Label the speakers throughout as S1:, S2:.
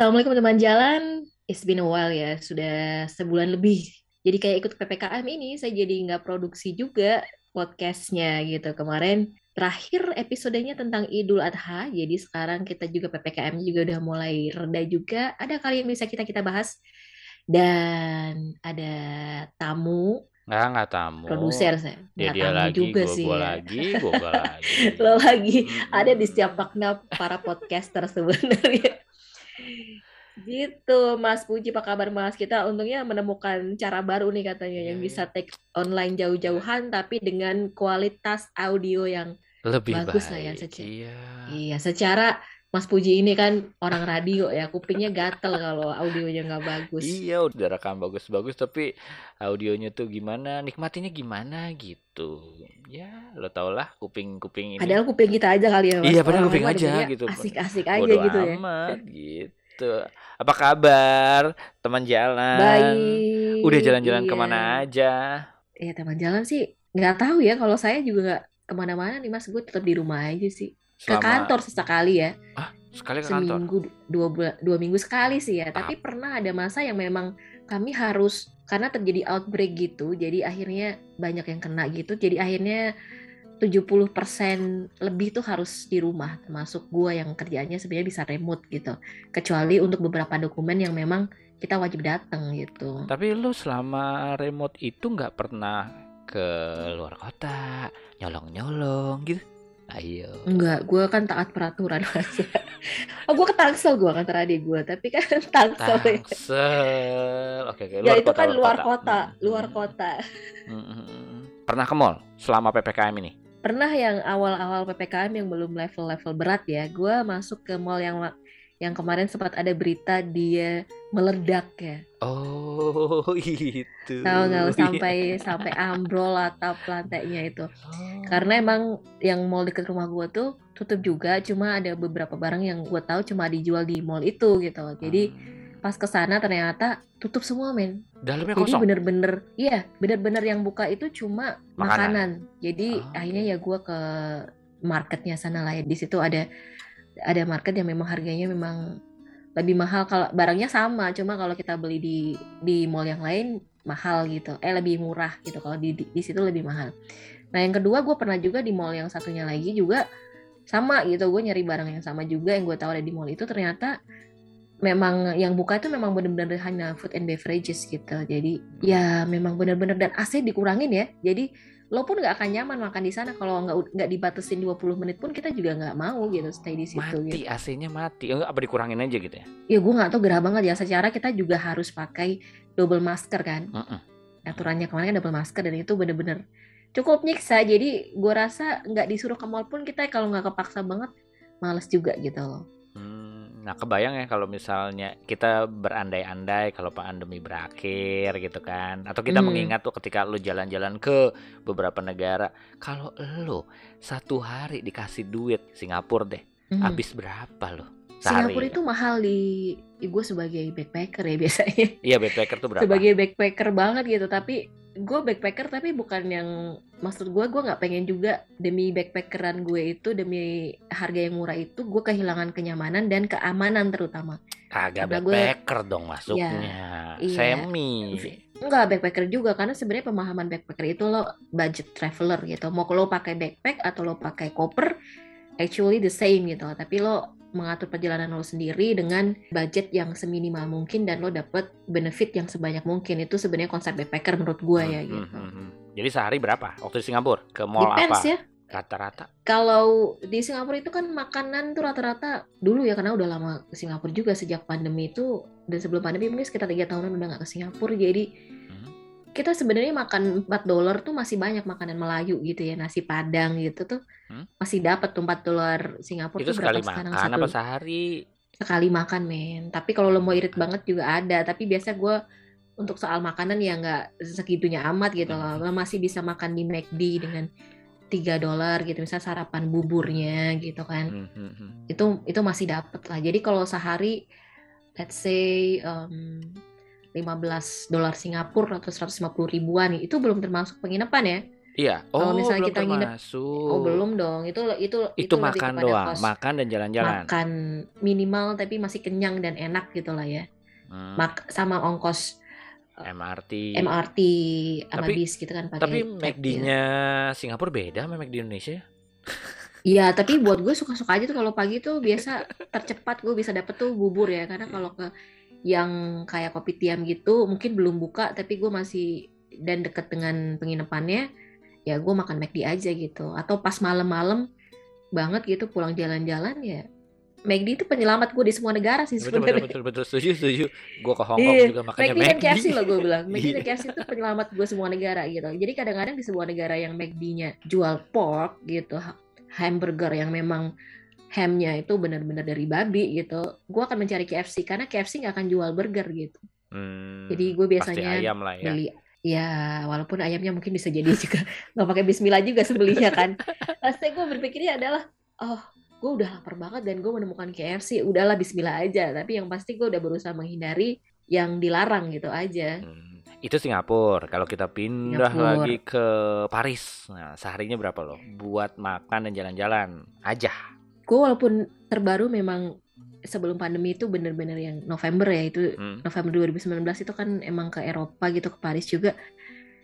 S1: Assalamualaikum teman jalan. It's been a while ya, sudah sebulan lebih. Jadi kayak ikut PPKM ini, saya jadi nggak produksi juga podcastnya gitu. Kemarin terakhir episodenya tentang Idul Adha, jadi sekarang kita juga PPKM juga udah mulai reda juga. Ada kali yang bisa kita kita bahas dan ada tamu
S2: Nggak, nggak tamu.
S1: produser saya.
S2: Ya dia
S1: tamu
S2: lagi,
S1: juga
S2: gua,
S1: sih
S2: gua
S1: ya.
S2: lagi, gua, gua lagi.
S1: Lo lagi ada di
S2: Mm-mm.
S1: setiap makna para podcaster sebenarnya. Gitu, Mas Puji, apa kabar Mas? Kita untungnya menemukan cara baru nih katanya
S2: Iya,
S1: yang
S2: iya.
S1: bisa take online jauh-jauhan tapi dengan kualitas audio yang
S2: Lebih
S1: bagus lah ya
S2: baik.
S1: secara.
S2: Iya.
S1: Iya, secara Mas Puji ini kan orang radio ya, kupingnya gatel kalau audionya nggak bagus.
S2: Iya, udah rekam bagus-bagus tapi audionya tuh gimana, nikmatinya gimana gitu. Ya, lo tau lah kuping-kuping ini.
S1: Padahal kuping kita aja kali ya, Mas.
S2: Iya, padahal
S1: Orang
S2: kuping aja
S1: dengernya
S2: gitu.
S1: asik-asik aja
S2: Bodo
S1: gitu ya.
S2: amat gitu. Apa kabar teman jalan?
S1: Baik,
S2: Udah jalan-jalan
S1: iya.
S2: ke mana aja?
S1: Ya teman jalan sih nggak tahu ya kalau saya juga nggak ke mana-mana nih mas gue tetap di rumah aja sih ke
S2: Selama
S1: kantor sesekali ya.
S2: Ah sekali ke kantor.
S1: seminggu dua bulan dua minggu sekali sih ya. Tapi pernah ada masa yang memang kami harus karena terjadi outbreak gitu jadi akhirnya banyak yang kena gitu jadi akhirnya 70% lebih tuh harus di rumah termasuk gua yang kerjaannya sebenarnya bisa remote gitu. Kecuali untuk beberapa dokumen yang memang kita wajib datang gitu.
S2: Tapi lu selama remote itu nggak pernah ke luar kota, nyolong-nyolong gitu? Ayo.
S1: Enggak, gue kan taat peraturan aja. Oh, gue ke Tangsel gue kan adik gue, tapi kan Tangsel ya.
S2: Tangsel. Oke, oke.
S1: Ya itu kan luar
S2: Hmm,
S1: kota,
S2: hmm,
S1: luar
S2: hmm,
S1: kota.
S2: hmm, hmm, hmm. Pernah ke mall selama PPKM ini?
S1: Pernah yang awal-awal PPKM yang belum level-level berat ya, gue masuk ke mall yang yang kemarin sempat ada berita dia meledak ya.
S2: Oh, itu.
S1: Tahu nggak
S2: Iya.
S1: sampai sampai ambrol atap lantainya itu.
S2: Oh.
S1: Karena emang yang mall dekat rumah gue tuh tutup juga, cuma ada beberapa barang yang gue tahu cuma dijual di mall itu gitu. Jadi
S2: Hmm.
S1: pas ke sana ternyata tutup semua men.
S2: dalamnya
S1: Jadi
S2: kosong.
S1: bener-bener, iya bener-bener yang buka itu cuma
S2: Makanan.
S1: makanan. Jadi
S2: Oh.
S1: akhirnya ya gue ke marketnya sana lah ya. Di situ ada ada market yang memang harganya memang lebih mahal kalau barangnya sama, cuma kalau kita beli di di mall yang lain mahal gitu, eh lebih murah gitu. Kalau di di, di situ lebih mahal. Nah yang kedua gue pernah juga di mall yang satunya lagi juga sama gitu, gue nyari barang yang sama juga yang gue tahu ada di mall itu ternyata memang yang buka itu memang benar-benar hanya food and beverages gitu. Jadi ya memang benar-benar dan AC dikurangin ya. Jadi lo pun nggak akan nyaman makan di sana kalau nggak nggak dibatasin 20 menit pun kita juga nggak mau gitu stay di situ
S2: Mati
S1: gitu.
S2: AC-nya mati. Apa dikurangin aja gitu ya?
S1: Ya gue nggak tahu gerah banget ya. Secara kita juga harus pakai double masker kan.
S2: Mm-mm.
S1: Aturannya kemarin kan double masker dan itu bener-bener cukup nyiksa. Jadi gue rasa nggak disuruh ke mall pun kita kalau nggak kepaksa banget males juga gitu loh.
S2: Hmm, nah kebayang ya kalau misalnya kita berandai-andai kalau pandemi berakhir gitu kan atau kita
S1: Hmm.
S2: mengingat tuh ketika lu jalan-jalan ke beberapa negara kalau lu satu hari dikasih duit Singapura deh
S1: Mhm.
S2: habis berapa lo sehari
S1: Singapura itu mahal di gue sebagai backpacker ya biasanya.
S2: iya backpacker tuh berapa
S1: sebagai backpacker banget gitu tapi gue backpacker tapi bukan yang maksud gue gue nggak pengen juga demi backpackeran gue itu demi harga yang murah itu gue kehilangan kenyamanan dan keamanan terutama.
S2: Kagak
S1: karena gue-
S2: backpacker dong masuknya.
S1: Iya.
S2: semi.
S1: Enggak backpacker juga karena sebenarnya pemahaman backpacker itu lo budget traveler gitu. Mau lo pakai backpack atau lo pakai koper actually the same gitu tapi lo mengatur perjalanan lo sendiri dengan budget yang seminimal mungkin dan lo dapet benefit yang sebanyak mungkin. Itu sebenarnya konsep backpacker menurut gue ya
S2: Hmm,
S1: gitu.
S2: hmm, hmm, hmm. Jadi sehari berapa? Waktu di Singapura? Ke mall
S1: Depends
S2: apa?
S1: ya.
S2: Rata-rata.
S1: Kalau di Singapura itu kan makanan tuh rata-rata dulu ya karena udah lama ke Singapura juga sejak pandemi itu. Dan sebelum pandemi mungkin sekitar tiga tahunan udah nggak ke Singapura. Jadi
S2: Hmm.
S1: kita sebenarnya makan 4 dolar tuh masih banyak makanan Melayu gitu ya. Nasi padang gitu tuh
S2: Hmm.
S1: masih dapat tuh 4 dolar Singapura
S2: itu
S1: tuh
S2: sekali
S1: berapa sekarang?
S2: makan
S1: satu
S2: apa sehari?
S1: Sekali makan men. Tapi kalau lo mau irit banget juga ada. Tapi biasa gue untuk soal makanan ya nggak segitunya amat gitu loh lo masih bisa makan di McD dengan 3 dolar gitu misalnya sarapan buburnya gitu kan
S2: Hmm, hmm, hmm.
S1: itu itu masih dapet lah jadi kalau sehari let's say um, 15 dolar Singapura atau 150 ribuan itu belum termasuk penginapan ya
S2: Iya.
S1: Kalau
S2: Oh,
S1: misalnya
S2: belum
S1: kita nginep, oh belum dong. Itu itu itu
S2: Itu makan doang,
S1: kos
S2: makan dan jalan-jalan.
S1: makan minimal tapi masih kenyang dan enak gitu lah ya.
S2: Hmm,
S1: Mak sama ongkos
S2: MRT.
S1: MRT sama
S2: Tapi
S1: bis gitu kan
S2: tapi
S1: pakai gitu.
S2: McD-nya Singapura beda sama McD Indonesia. ya?
S1: Iya, tapi buat gue suka-suka aja tuh kalau pagi tuh biasa tercepat gue bisa dapet tuh bubur ya. Karena kalau ke yang kayak kopi tiam gitu mungkin belum buka tapi gue masih dan deket dengan penginapannya ya gue makan McD aja gitu. Atau pas malam-malam banget gitu pulang jalan-jalan ya McD itu penyelamat gue di semua negara sih
S2: Betul betul
S1: sebenarnya.
S2: betul betul setuju setuju. Gua ke Hong Kong
S1: Iya,
S2: juga makannya
S1: McD dan
S2: McD.
S1: KFC loh gue bilang. McD dan
S2: Iya.
S1: KFC itu penyelamat gue semua negara gitu. Jadi kadang-kadang di sebuah negara yang McD-nya jual pork gitu, ha- hamburger yang memang hamnya itu benar-benar dari babi gitu, gue akan mencari KFC karena KFC nggak akan jual burger gitu.
S2: Hmm,
S1: Jadi gue biasanya
S2: ayam lah ya.
S1: beli ya walaupun ayamnya mungkin bisa jadi juga nggak pakai Bismillah juga sebelinya kan. Pasti gue berpikirnya adalah oh gue udah lapar banget dan gue menemukan KFC udahlah Bismillah aja. Tapi yang pasti gue udah berusaha menghindari yang dilarang gitu aja.
S2: Hmm, itu Singapura. Kalau kita pindah
S1: Singapura.
S2: lagi ke Paris, nah seharinya berapa loh? Buat makan dan jalan-jalan aja.
S1: gue walaupun terbaru memang sebelum pandemi itu bener-bener yang November ya itu
S2: Hmm.
S1: November 2019 itu kan emang ke Eropa gitu ke Paris juga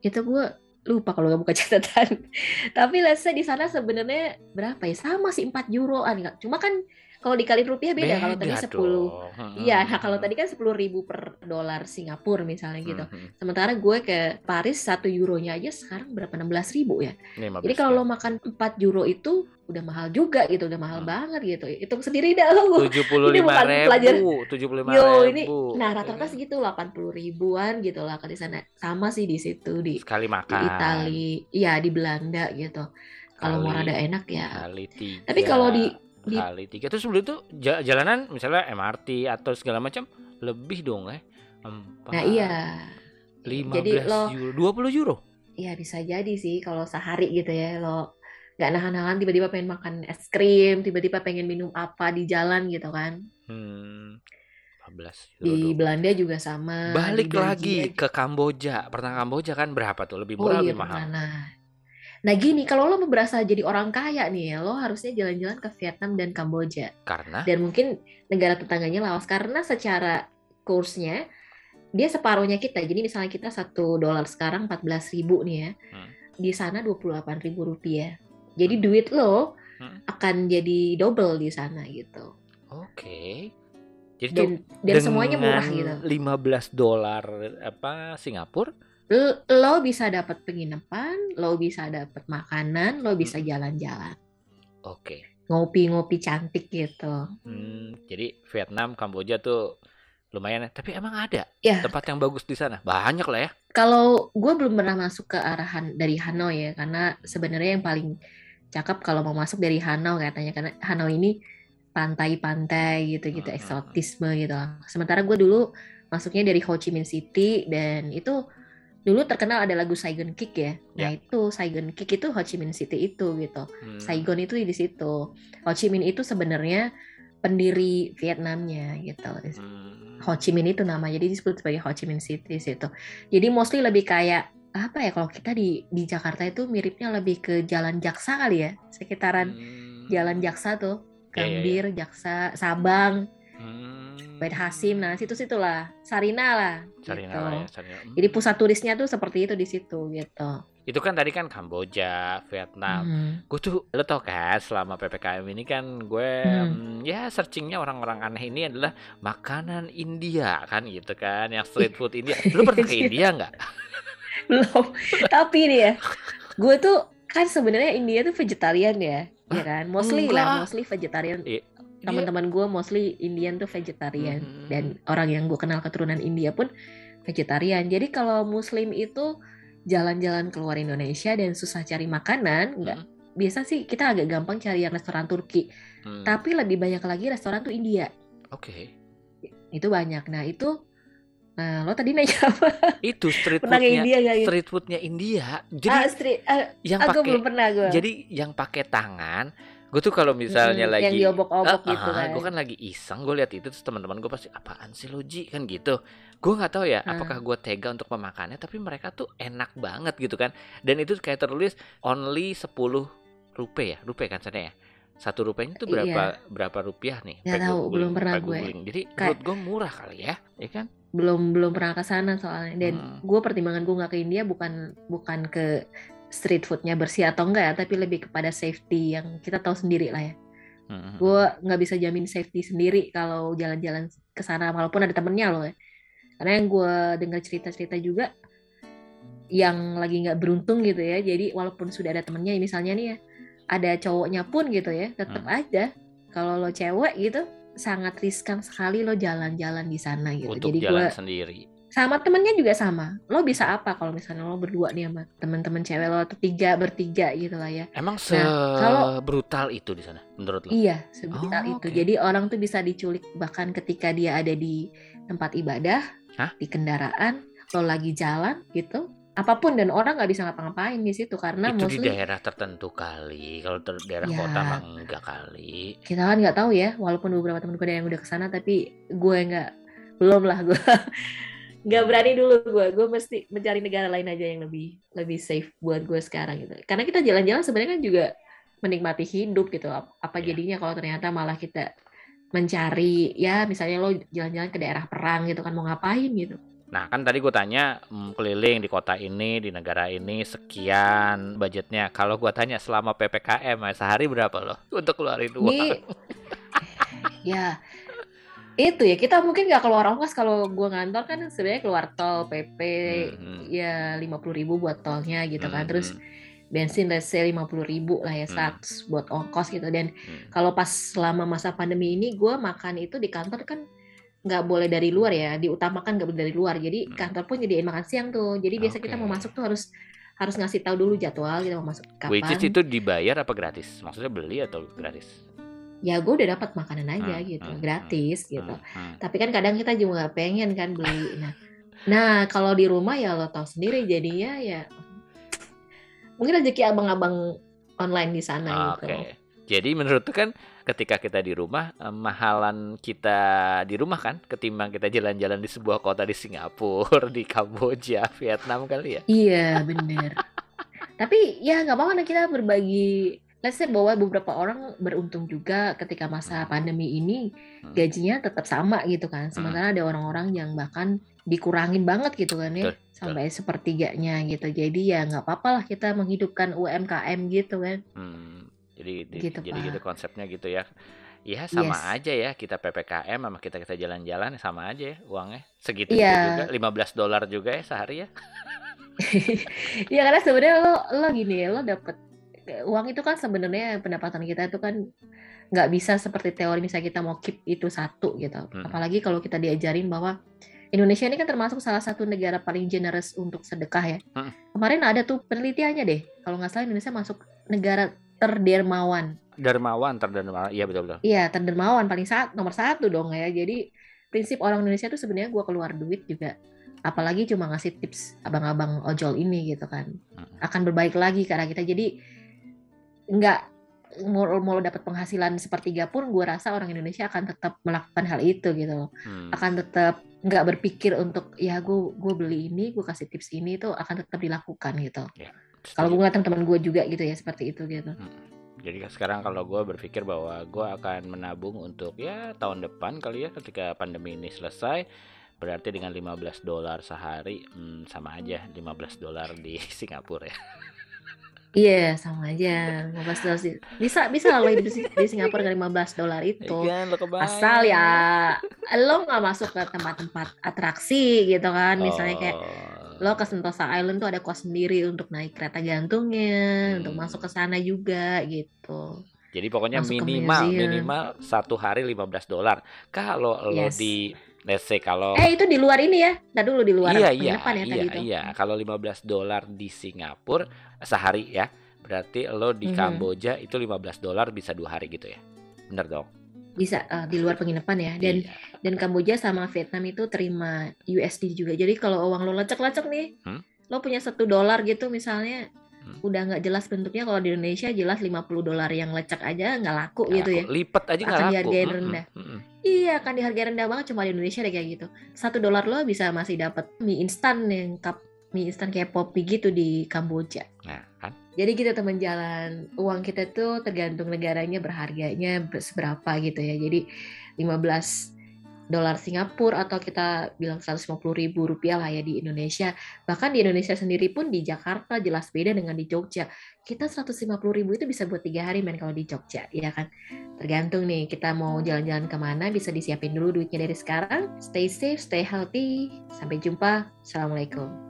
S1: itu gue lupa kalau gak buka catatan. Tapi say di sana sebenarnya berapa ya? Sama sih 4 euroan cuma kan kalau dikali rupiah beda, kalau tadi 10
S2: dong.
S1: iya nah kalau tadi kan 10 ribu per dolar Singapura misalnya gitu
S2: Hmm,
S1: sementara gue ke Paris satu euronya aja sekarang berapa 16 ribu ya
S2: hmm. 15
S1: jadi kalau
S2: ya.
S1: lo makan 4 euro itu udah mahal juga gitu, udah mahal
S2: Hmm.
S1: banget gitu. Hitung sendiri dah lo.
S2: tujuh puluh
S1: Ini
S2: lima
S1: bukan
S2: ribu, tujuh puluh lima
S1: Yo,
S2: ribu.
S1: ini nah rata-rata segitu 80 ribuan gitu lah kan di sana. Sama sih di situ di
S2: sekali
S1: di
S2: makan.
S1: Itali, iya di Belanda gitu. Kalau mau rada enak ya.
S2: Kali tiga.
S1: Tapi kalau di di
S2: kali tiga terus sebelum itu ja- jalanan misalnya MRT atau segala macam lebih dong eh. Empat,
S1: Nah iya.
S2: lima
S1: Jadi
S2: belas
S1: lo
S2: euro, dua puluh euro.
S1: ya bisa jadi sih kalau sehari gitu ya lo nggak nahan-nahan tiba-tiba pengen makan es krim, tiba-tiba pengen minum apa di jalan gitu kan.
S2: Hmm, 15 euro.
S1: Di
S2: dong.
S1: Belanda juga sama,
S2: Balik lagi ke Kamboja. Pernah Kamboja kan berapa tuh? Lebih
S1: Oh
S2: murah
S1: iya
S2: lebih mahal?
S1: pernah. Nah, gini, kalau lo mau berasa jadi orang kaya nih ya, lo harusnya jalan-jalan ke Vietnam dan Kamboja.
S2: Karena
S1: Dan mungkin negara tetangganya Laos. Karena secara kursnya, dia separuhnya kita. Jadi misalnya kita satu dolar sekarang 14.000 ribu nih ya.
S2: Hmm.
S1: Di sana 28.000 ribu rupiah. Jadi duit lo
S2: Hmm.
S1: akan jadi double di sana gitu.
S2: oke. Jadi tuh
S1: Dan, dan semuanya murah gitu.
S2: 15 dolar apa Singapura?
S1: Lo bisa dapat penginapan, lo bisa dapat makanan, lo bisa
S2: Hmm.
S1: jalan-jalan.
S2: Oke.
S1: ngopi-ngopi cantik gitu.
S2: Hmm, jadi Vietnam, Kamboja tuh lumayan ya. Tapi emang ada
S1: Ya.
S2: tempat yang bagus di sana? Banyak lah ya.
S1: Kalau gue belum pernah masuk ke arahan dari Hanoi ya, karena sebenarnya yang paling cakep kalau mau masuk dari Hanoi katanya, karena Hanoi ini pantai-pantai gitu-gitu,
S2: Hmm, hmm,
S1: eksotisme gitu. Sementara gue dulu masuknya dari Ho Chi Minh City dan itu dulu terkenal ada lagu Saigon Kick ya. Nah itu Saigon Kick itu Ho Chi Minh City itu gitu.
S2: Hmm.
S1: Saigon itu di situ. Ho Chi Minh itu sebenarnya pendiri Vietnamnya gitu.
S2: Hmm.
S1: Ho Chi Minh itu nama jadi disebut sebagai Ho Chi Minh City situ. Jadi mostly lebih kayak apa ya kalau kita di di Jakarta itu miripnya lebih ke Jalan Jaksa kali ya, sekitaran
S2: Hmm.
S1: Jalan Jaksa tuh,
S2: Iya, iya, iya.
S1: Gambir, Jaksa, Sabang,
S2: Hmm.
S1: Bait Hasim, nah situ-situ lah, Sarina lah,
S2: Sarina
S1: gitu.
S2: lah ya, Sarina. Hmm.
S1: Jadi pusat turisnya tuh seperti itu di situ gitu.
S2: Itu kan tadi kan Kamboja, Vietnam.
S1: Hmm.
S2: Gue tuh lo tau kan selama ppkm ini kan gue
S1: Hmm.
S2: mm, ya searchingnya orang-orang aneh ini adalah makanan India kan gitu kan yang street food India. Lo pernah ke India nggak?
S1: Belum. Tapi nih ya, gue tuh kan sebenarnya India tuh vegetarian ya, ya kan? Mostly lah,
S2: enggak.
S1: mostly vegetarian. Teman-teman gue mostly Indian tuh vegetarian
S2: Mhm.
S1: dan orang yang gue kenal keturunan India pun vegetarian. Jadi kalau Muslim itu jalan-jalan keluar Indonesia dan susah cari makanan, nggak biasa sih kita agak gampang cari yang restoran Turki.
S2: Hmm,
S1: Tapi lebih banyak lagi restoran tuh India.
S2: Oke.
S1: Itu banyak. Nah itu, nah lo tadi nanya apa?
S2: Itu street
S1: Pernah
S2: foodnya
S1: India gak gitu?
S2: street foodnya India. Jadi
S1: ah, street, ah,
S2: yang pakai
S1: belum pernah gue.
S2: jadi yang pakai tangan Gue tuh kalau misalnya
S1: yang
S2: lagi
S1: diobok-obok
S2: ah,
S1: gitu
S2: ah,
S1: kan.
S2: gue kan lagi iseng, gue lihat itu terus teman-teman gue pasti apaan sih lo Ji kan gitu. Gue nggak tahu ya,
S1: Hah.
S2: apakah gue tega untuk memakannya, tapi mereka tuh enak banget gitu kan. Dan itu kayak tertulis only 10 rupiah ya, rupiah kan sana ya. Satu rupiahnya tuh berapa berapa rupiah nih?
S1: Nggak tahu,
S2: googling,
S1: belum pernah gue.
S2: googling. Jadi
S1: Kayak-
S2: menurut gue murah kali ya, ya kan?
S1: belum belum pernah ke sana soalnya dan
S2: Hmm.
S1: gue pertimbangan gue nggak ke India bukan bukan ke street foodnya bersih atau enggak ya tapi lebih kepada safety yang kita tahu sendiri lah ya
S2: Hmm.
S1: gue nggak bisa jamin safety sendiri kalau jalan-jalan ke sana walaupun ada temennya loh ya karena yang gue dengar cerita-cerita juga yang lagi nggak beruntung gitu ya jadi walaupun sudah ada temennya misalnya nih ya ada cowoknya pun gitu ya tetap
S2: Hmm.
S1: aja kalau lo cewek gitu sangat riskan sekali lo jalan-jalan di sana gitu
S2: Untuk
S1: jadi
S2: jalan sendiri.
S1: Sama temennya juga sama lo bisa apa kalau misalnya lo berdua nih sama temen-temen cewek lo atau tiga bertiga gitu lah ya
S2: Emang
S1: Nah, kalau-
S2: sebrutal itu di sana menurut lo?
S1: iya sebrutal
S2: Oh,
S1: itu
S2: oke.
S1: jadi orang tuh bisa diculik bahkan ketika dia ada di tempat ibadah
S2: Hah?
S1: di kendaraan lo lagi jalan gitu apa pun dan orang nggak bisa ngapa-ngapain di situ karena
S2: itu di
S1: mostly
S2: daerah tertentu kali. Kalau ter- daerah
S1: Ya.
S2: kota mah enggak kali.
S1: kita kan nggak tahu ya walaupun beberapa temen gue ada yang udah ke sana tapi gue nggak belum lah gue nggak berani dulu gue gue mesti mencari negara lain aja yang lebih lebih safe buat gue sekarang gitu karena kita jalan-jalan sebenarnya kan juga menikmati hidup gitu Ap- apa
S2: Iya.
S1: jadinya kalau ternyata malah kita mencari ya misalnya lo jalan-jalan ke daerah perang gitu kan mau ngapain gitu
S2: Nah, kan tadi gue tanya mm, keliling di kota ini, di negara ini sekian budgetnya. Kalau gue tanya selama PPKM ya, sehari berapa loh untuk keluarin uang?
S1: ini ya itu ya kita mungkin nggak keluar ongkos kalau gue ngantor kan sebenarnya keluar tol PP
S2: Mhm.
S1: ya lima puluh ribu buat tolnya gitu kan
S2: Mhm.
S1: terus bensin let's say lima puluh ribu lah ya
S2: Hmm.
S1: 100 buat ongkos gitu dan
S2: Hmm.
S1: kalau pas selama masa pandemi ini gue makan itu di kantor kan nggak boleh dari luar ya diutamakan nggak boleh dari luar jadi
S2: Hmm.
S1: kantor pun jadi makan siang tuh jadi biasa kita mau masuk tuh harus harus ngasih tahu dulu jadwal kita mau masuk
S2: Which is
S1: kapan
S2: itu dibayar apa gratis? Maksudnya beli atau gratis?
S1: Ya gue udah dapat makanan aja
S2: Hmm,
S1: gitu
S2: hmm,
S1: gratis gitu
S2: Hmm, hmm.
S1: tapi kan kadang kita juga nggak pengen kan beli nah nah kalau di rumah ya lo tahu sendiri jadinya ya mungkin rezeki abang-abang online di sana
S2: Oke.
S1: gitu
S2: Jadi menurut tuh kan ketika kita di rumah eh, mahalan kita di rumah kan ketimbang kita jalan-jalan di sebuah kota di Singapura, di Kamboja, Vietnam kali ya.
S1: iya bener tapi ya nggak apa-apa nah kita berbagi let's say bahwa beberapa orang beruntung juga ketika masa pandemi ini
S2: Hmm.
S1: gajinya tetap sama gitu kan sementara ada orang-orang yang bahkan dikurangin banget gitu kan ya
S2: Betul,
S1: sampai sepertiganya gitu jadi ya nggak apa-apa lah kita menghidupkan UMKM gitu kan
S2: Hmm, jadi di-
S1: Gitu,
S2: jadi
S1: Pak.
S2: gitu konsepnya gitu ya. Ya sama
S1: Yes.
S2: aja ya kita PPKM sama kita kita jalan-jalan sama aja ya uangnya segitu
S1: Iya.
S2: juga 15 dolar juga ya sehari ya.
S1: ya karena sebenarnya lo lo gini ya lo dapet uang itu kan sebenarnya pendapatan kita itu kan nggak bisa seperti teori misalnya kita mau keep itu satu gitu
S2: Hmm.
S1: apalagi kalau kita diajarin bahwa Indonesia ini kan termasuk salah satu negara paling generous untuk sedekah ya
S2: Hmm.
S1: kemarin ada tuh penelitiannya deh kalau nggak salah Indonesia masuk negara terdermawan
S2: Dermawan terdermawan. Iya betul betul.
S1: iya terdermawan paling saat nomor satu dong ya jadi prinsip orang Indonesia tuh sebenarnya gua keluar duit juga apalagi cuma ngasih tips abang-abang ojol ini gitu kan
S2: Hmm.
S1: akan berbaik lagi karena kita jadi nggak mau mau dapat penghasilan sepertiga pun gue rasa orang Indonesia akan tetap melakukan hal itu gitu loh
S2: Hmm.
S1: akan tetap nggak berpikir untuk ya gue gue beli ini gue kasih tips ini itu akan tetap dilakukan gitu kalau
S2: Setuju.
S1: gue ngeliat teman gue juga gitu ya seperti itu gitu
S2: Jadi sekarang kalau gue berpikir bahwa gue akan menabung untuk ya tahun depan kali ya ketika pandemi ini selesai berarti dengan 15 dolar sehari hmm, sama aja 15 dolar di Singapura ya.
S1: Iya sama aja 15 dolar sih bisa bisa lo hidup di Singapura dengan 15 dolar itu
S2: Kan, lo
S1: asal ya lo nggak masuk ke tempat-tempat atraksi gitu kan misalnya kayak
S2: Oh.
S1: lo ke Sentosa Island tuh ada kos sendiri untuk naik kereta gantungnya, untuk
S2: Hmm.
S1: masuk ke sana juga gitu.
S2: Jadi pokoknya
S1: masuk
S2: minimal minimal satu hari 15 dolar. Kalau lo
S1: Yes.
S2: di let's say kalau
S1: Eh itu di luar ini ya, nah dulu di luar
S2: iya iya
S1: ya
S2: iya
S1: tadi itu.
S2: iya kalau 15 dolar di Singapura sehari ya berarti lo di
S1: Mhm.
S2: Kamboja itu 15 dolar bisa dua hari gitu ya bener dong
S1: Bisa eh, di luar penginapan ya. Dan
S2: Iya.
S1: dan Kamboja sama Vietnam itu terima USD juga. Jadi kalau uang lo lecek-lecek nih,
S2: Hmm?
S1: lo punya satu dolar gitu misalnya. Udah nggak jelas bentuknya kalau di Indonesia jelas 50 dolar yang lecek aja nggak laku
S2: Nggak
S1: gitu
S2: laku.
S1: ya
S2: Lipat aja nggak laku.
S1: dihargain rendah
S2: mhm.
S1: iya akan dihargai rendah banget cuma di Indonesia deh kayak gitu satu dolar lo bisa masih dapat mie instan yang cup mie instan kayak popi gitu di Kamboja
S2: Nah, kan?
S1: jadi kita teman jalan uang kita tuh tergantung negaranya berharganya seberapa gitu ya jadi 15 dolar Singapura atau kita bilang 150 ribu rupiah lah ya di Indonesia. Bahkan di Indonesia sendiri pun di Jakarta jelas beda dengan di Jogja. Kita 150 ribu itu bisa buat tiga hari men kalau di Jogja, ya kan? Tergantung nih kita mau jalan-jalan ke mana bisa disiapin dulu duitnya dari sekarang. Stay safe, stay healthy. Sampai jumpa. Assalamualaikum.